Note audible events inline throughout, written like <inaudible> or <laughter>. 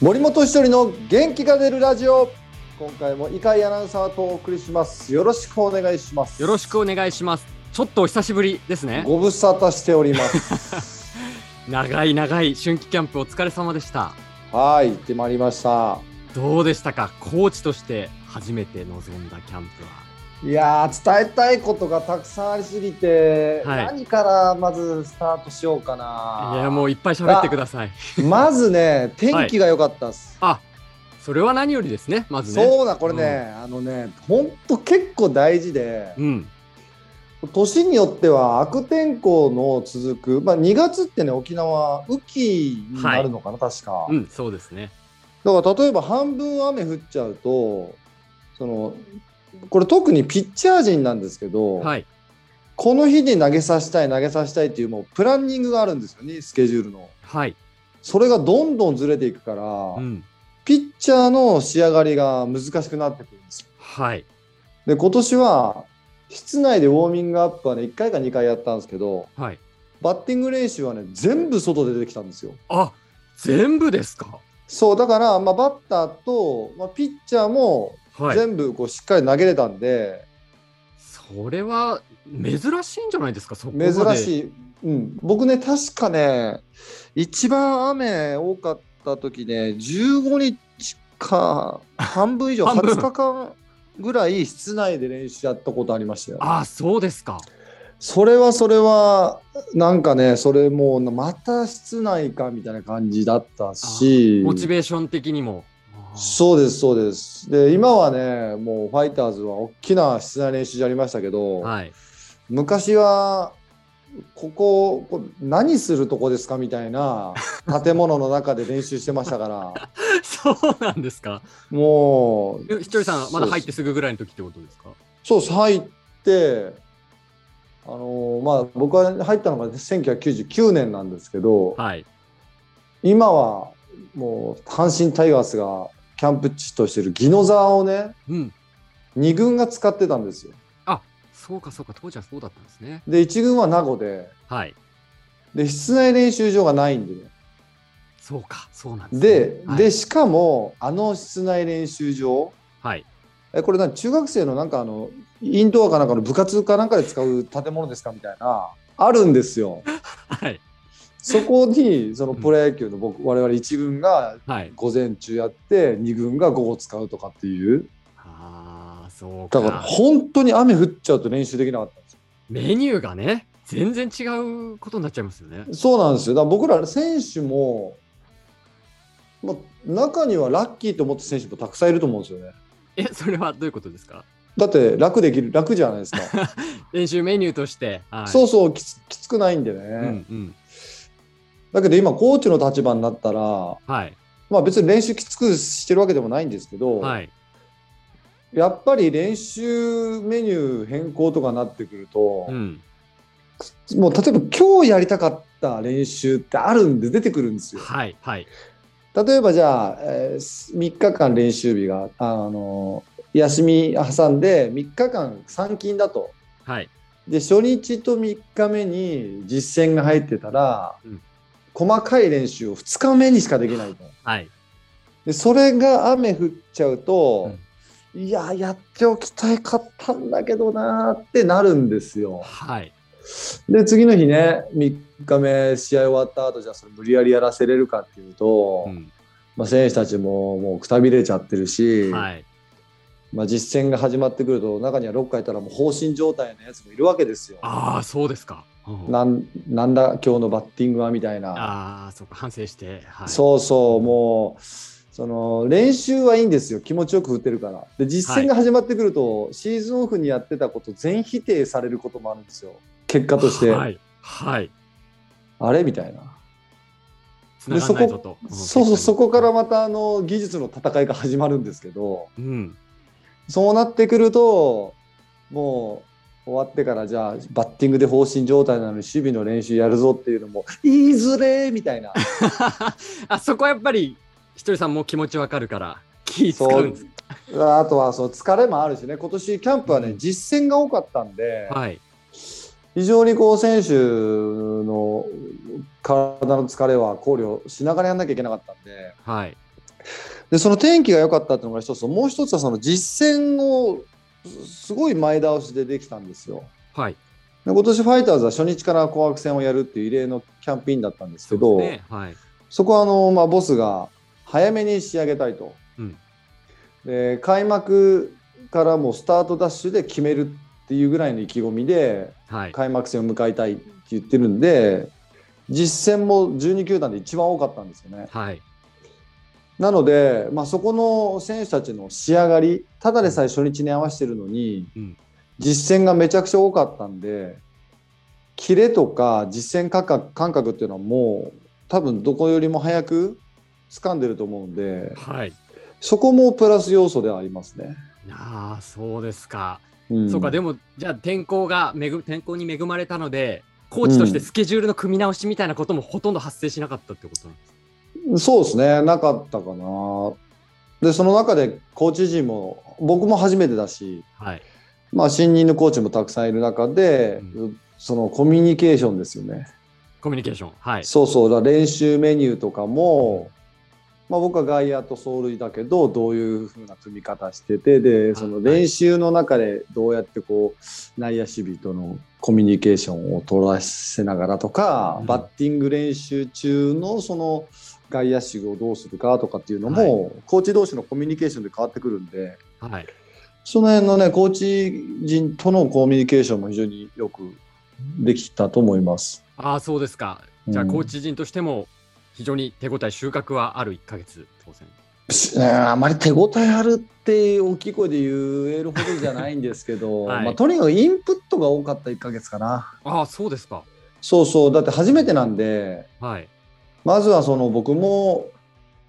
森本一人の元気が出るラジオ今回も伊海アナウンサーとお送りしますよろしくお願いしますよろしくお願いします。ちょっとお久しぶりですね。ご無沙汰しております <laughs> 長い長い春季キャンプお疲れ様でした。はい行ってまいりましたどうでしたか？コーチとして初めて臨んだキャンプは。いやー伝えたいことがたくさんありすぎて、はい何からまずスタートしようかないやもういっぱい喋ってください。まずね天気が良かったです、あそれは何よりですね、まずね。そうだこれね、あのね本当結構大事で、うん。年によっては悪天候の続く、まあ、2月ってね沖縄雨季になるのかな、確か、うん、そうですね。だから例えば半分雨降っちゃうとそのこれ特にピッチャー陣なんですけど、はい。この日に投げさせたい投げさせたいっていうもうプランニングがあるんですよねスケジュールのはい。それがどんどんずれていくから、うん。ピッチャーの仕上がりが難しくなってくるんですよはい。で今年は室内でウォーミングアップはね1回か2回やったんですけどはい。バッティング練習はね全部外で出てきたんですよあ全部ですか？そうだから、まあ、バッターと、まあ、ピッチャーもはい。全部こうしっかり投げれたんで、それは珍しいんじゃないですか？そこまで。珍しい、うん、僕ね確かね一番雨多かった時ね15日か <laughs> 半分以上半分。20日間ぐらい室内で練習やったことありましたよ。あそうですか。それはそれはなんかねそれもうまた室内かみたいな感じだったし。モチベーション的にも。そうですそうですで今はねもうファイターズは大きな室内練習場ありましたけど、はい。昔はこここ何するとこですかみたいな建物の中で練習してましたから <laughs> そうなんですか？もうえひとりさんまだ入ってすぐぐらいの時ってことですか？そう入ってあのーまあ僕は入ったのが1999年なんですけど、はい。今はもう阪神タイガースがキャンプ地としてる宜野座をねうん。2軍が使ってたんですよそうかそうか当時はそうだったんですね。で1軍は名護ではい。で室内練習場がないんでねそうかそうなんです、ね。で,、はい、でしかもあの室内練習場はい。えこれ何中学生のなんかあのインドアかなんかの部活かなんかで使う建物ですかみたいなあるんですよ <laughs> はい。そこにそのプロ野球の僕我々1軍がはい。午前中やって2軍が午後使うとかっていうああそうか。だから本当に雨降っちゃうと練習できなかったんですよメニューがね全然違うことになっちゃいますよね。そうなんですよだから僕ら選手も、まあ、中にはラッキーと思った選手もたくさんいると思うんですよねえそれはどういうことですか？だって楽できる楽じゃないですか <laughs> 練習メニューとして。はい、そうそうきつきつくないんでね、うんうん。だけど今コーチの立場になったらはい。まあ別に練習きつくしてるわけでもないんですけど、はい。やっぱり練習メニュー変更とかなってくるとう、ん。もう例えば今日やりたかった練習ってあるんで出てくるんですよ。はいはい。例えばじゃあ、えー3日間練習日があの休み挟んで3日間参勤だと。はい。で初日と3日目に実践が入ってたら、うん細かい練習を2日目にしかできないと。はいでそれが雨降っちゃうと、いややっておきたいかったんだけどなーってなるんですよ。はいで次の日ね3日目試合終わった後じゃあそれ無理やりやらせれるかっていうと、うんまあ、選手たちももうくたびれちゃってるし、はいまあ、実戦が始まってくると中には6回いたらもう放心状態のやつもいるわけですよ。ああそうですか。うん。なんなんだ今日のバッティングはみたいな。ああそ反省して。はい、そうそうもうその練習はいいんですよ。気持ちよく振ってるから。で実戦が始まってくると、シーズンオフにやってたこと全否定されることもあるんですよ。結果として、はい。はい。あれ？みたいな。繋がんないぞと。んそうそうそこからはまたあの技術の戦いが始まるんですけど。うん。そうなってくるともう終わってからじゃあバッティングで放心状態なのに守備の練習やるぞっていうのも言いづれーみたいな。<laughs> あそこはやっぱりひとりさんも気持ちわかるから気使うんです。あとはそう疲れもあるしね。今年キャンプはね、うん。実戦が多かったんで、はい。非常にこう選手の体の疲れは考慮しながらやんなきゃいけなかったんで。はい。でその天気が良かったっていうのが一つともう一つはその実戦をすごい前倒しでできたんですよ。はい。で今年ファイターズは初日から紅白戦をやるっていう異例のキャンペーンだったんですけどね。はい。そこはあの、まあ、ボスが早めに仕上げたいと。うんで開幕からもうスタートダッシュで決めるっていうぐらいの意気込みではい。開幕戦を迎えたいって言ってるんで実戦も12球団で一番多かったんですよね。はい。なので、まあ、そこの選手たちの仕上がりただでさえ初日に合わせてるのに、うん実戦がめちゃくちゃ多かったんでキレとか実戦感覚感覚っていうのはもう多分どこよりも早く掴んでると思うんではい。そこもプラス要素ではありますね。ああ、そうですか。うんそうか、でも、じゃあ天候が恵ぐ、天候に恵まれたので、コーチとしてスケジュールの組み直しみたいなこともほとんど発生しなかったってことなんですそうですねなかったかな。でその中でコーチ陣も僕も初めてだし、はい。まあ、新任のコーチもたくさんいる中で、うそのコミュニケーションですよね。コミュニケーション。はい。そうそうだ練習メニューとかも、まあ、僕は外野と走塁だけどどういう風な組み方しててでその練習の中でどうやってこう内野守備とのコミュニケーションを取らせながらとか、うんバッティング練習中のその外野手をどうするかとかっていうのも、コーチ同士のコミュニケーションで変わってくるんではい。その辺のねコーチ陣とのコミュニケーションも非常によくできたと思います。ああ、そうですか。じゃあ、うんコーチ陣としても、非常に手応え、収穫はある1ヶ月、当然。あまり手応えあるって大きい声で言えるほどじゃないんですけど、<laughs> はいまあ、とにかくインプットが多かった1ヶ月かな。ああ、そうですか。そうそうだって初めてなんではい。まずはその僕も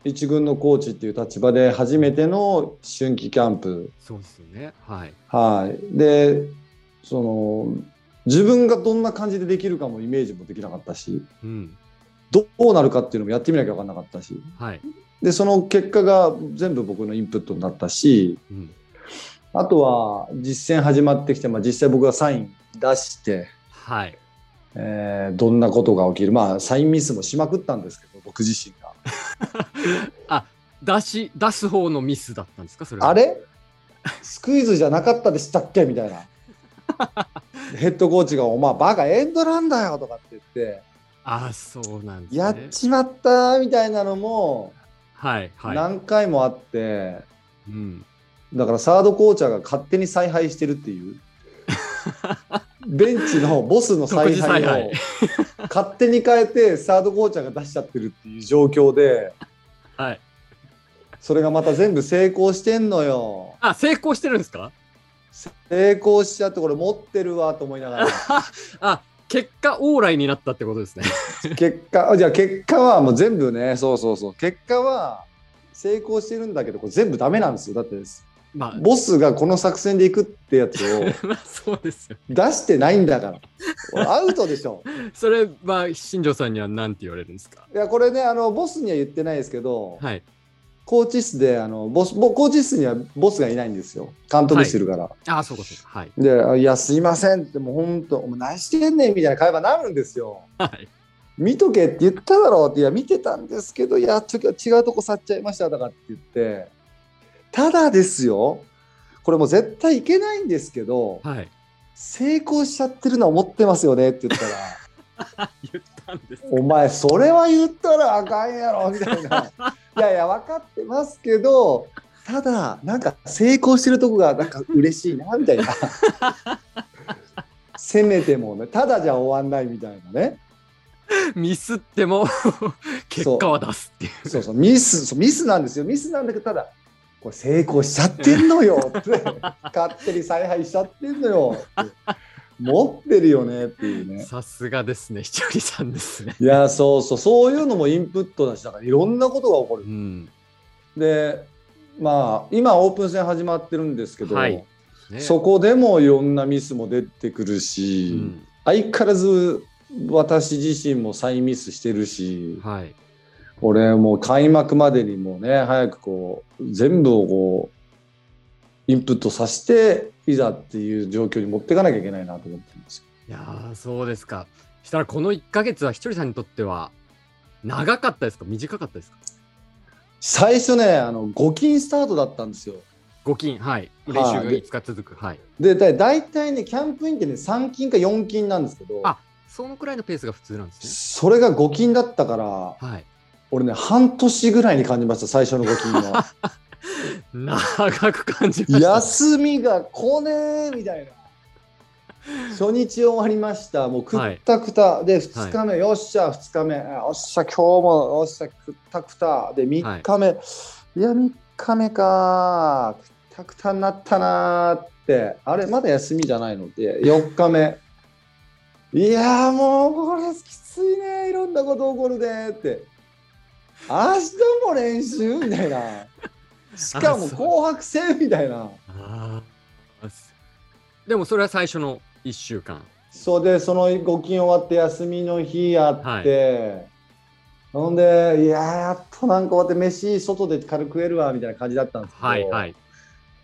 一軍のコーチっていう立場で初めての春季キャンプ、そうですよね。はい。はい、でその自分がどんな感じでできるかもイメージもできなかったしうん。どうなるかっていうのもやってみなきゃ分かんなかったしはい。でその結果が全部僕のインプットになったしうん。あとは実戦始まってきて、まあ、実際僕がサイン出して、はい。えーどんなことが起きる？まあサインミスもしまくったんですけど僕自身が。<laughs> あ、出し、出す方のミスだったんですか？それはあれ？スクイズじゃなかったでしたっけ？みたいな。<laughs> ヘッドコーチが「お前バカエンドランだよ」とかって言ってああ、そうなんですね。やっちまったみたいなのもはい。はい。何回もあって、うん。だからサードコーチャーが勝手に采配してるっていう <laughs> ベンチのボスの采配を配。勝手に変えてサードコーチャーが出しちゃってるっていう状況ではい。それがまた全部成功してんのよ。あ、成功してるんですか？成功しちゃってこれ持ってるわと思いながら。<laughs> あ、結果、往来になったってことですね。<laughs> 結果あじゃあ結果はもう全部ねそうそうそう。結果は成功してるんだけどこれ全部ダメなんですよ。だってまあ、ボスがこの作戦でいくってやつを <laughs> まあ、そうですよ。出してないんだからアウトでしょ <laughs> それは、新庄さんには何て言われるんですか？いやこれねあのボスには言ってないですけど、はい。コーチ室であのボスボコーチ室にはボスがいないんですよ監督してるから、ああ、そうかそうか。はい。であ「いやすいません」ってもう本当お前何してんねん」みたいな会話になるんですよ。はい。見とけって言っただろうって「いや見てたんですけどいやちょ違うとこ去っちゃいました」とかって言ってただですよ。これもう絶対いけないんですけどはい。成功しちゃってるのは思ってますよねって言ったら <laughs> 言ったんです「お前それは言ったらあかんやろ」みたいな「<laughs> いやいや分かってますけどただなんか成功してるとこがなんか嬉しいな」みたいな。<laughs> せめてもねただじゃ終わんないみたいなね。ミスっても結果は出すっていう。そうそうミスミスなんですよ。ミスなんだけどただこれ成功しちゃってんのよ。っ <laughs> て勝手に采配しちゃってんのよ。って持ってるよねっていうね。さすがですね、ひとりさんですね。いやそうそう。そういうのもインプットだし。だからいろんなことが起こる。うん。でまあ今オープン戦始まってるんですけど、はい。ね。そこでもいろんなミスも出てくるし、うん。相変わらず私自身もサインミスしてるしはい。俺もう開幕までにもね早くこう全部をこうインプットさせていざっていう状況に持っていかなきゃいけないなと思ってるんですよ。いやーそうですか。したらこの1ヶ月はひとりさんにとっては長かったですか？短かったですか？最初ね、あの5金スタートだったんですよ。5金、はい。練習が5日続く。はい。で、だ大体ね、キャンプインってね、3金か4金なんですけど、あそのくらいのペースが普通なんですそれが5金だったから、ね。はい。俺ね、半年ぐらいに感じました、最初の5金は。<laughs> 長く感じました。休みが来ねえみたいな。初日終わりました。もうくったくた。で、2日目、よっしゃ、2日目。よっしゃ、今日も、よっしゃ、くったくた。で、3日目。い、や、3日目か。くったくたになったなーって。あれ、まだ休みじゃないの？で、4日目。<laughs> いやーもうこれきついね。いろんなこと起こるねって。明日も練習みたいな。しかも紅白戦みたいな。でもそれは最初の1週間。そうで、その5金終わって休みの日あって、はい、ほんで、いややっとなんか終わって飯外で軽く食えるわみたいな感じだったんですけど、はいはい、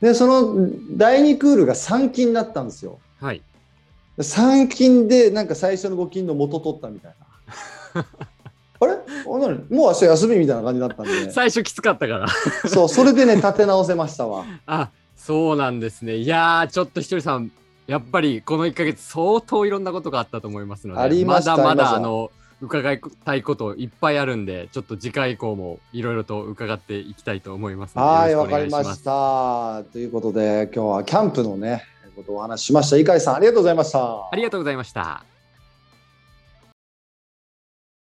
で、その第2クールが3金だったんですよ。はい。3金でなんか最初の5金の元取ったみたいな。あれ？もう明日休みみたいな感じだったんで。<laughs> 最初きつかったから。そう、それでね、立て直せましたわ。<laughs> あ、そうなんですね。いやー、ちょっとひとりさん、やっぱりこの1か月相当いろんなことがあったと思いますので、ありましたまだまだあの伺いたいこといっぱいあるんで、ちょっと次回以降もいろいろと伺っていきたいと思いますはい、わかりました。ということで、今日はキャンプのね、ことをお話ししました。井海さん、ありがとうございました。ありがとうございました。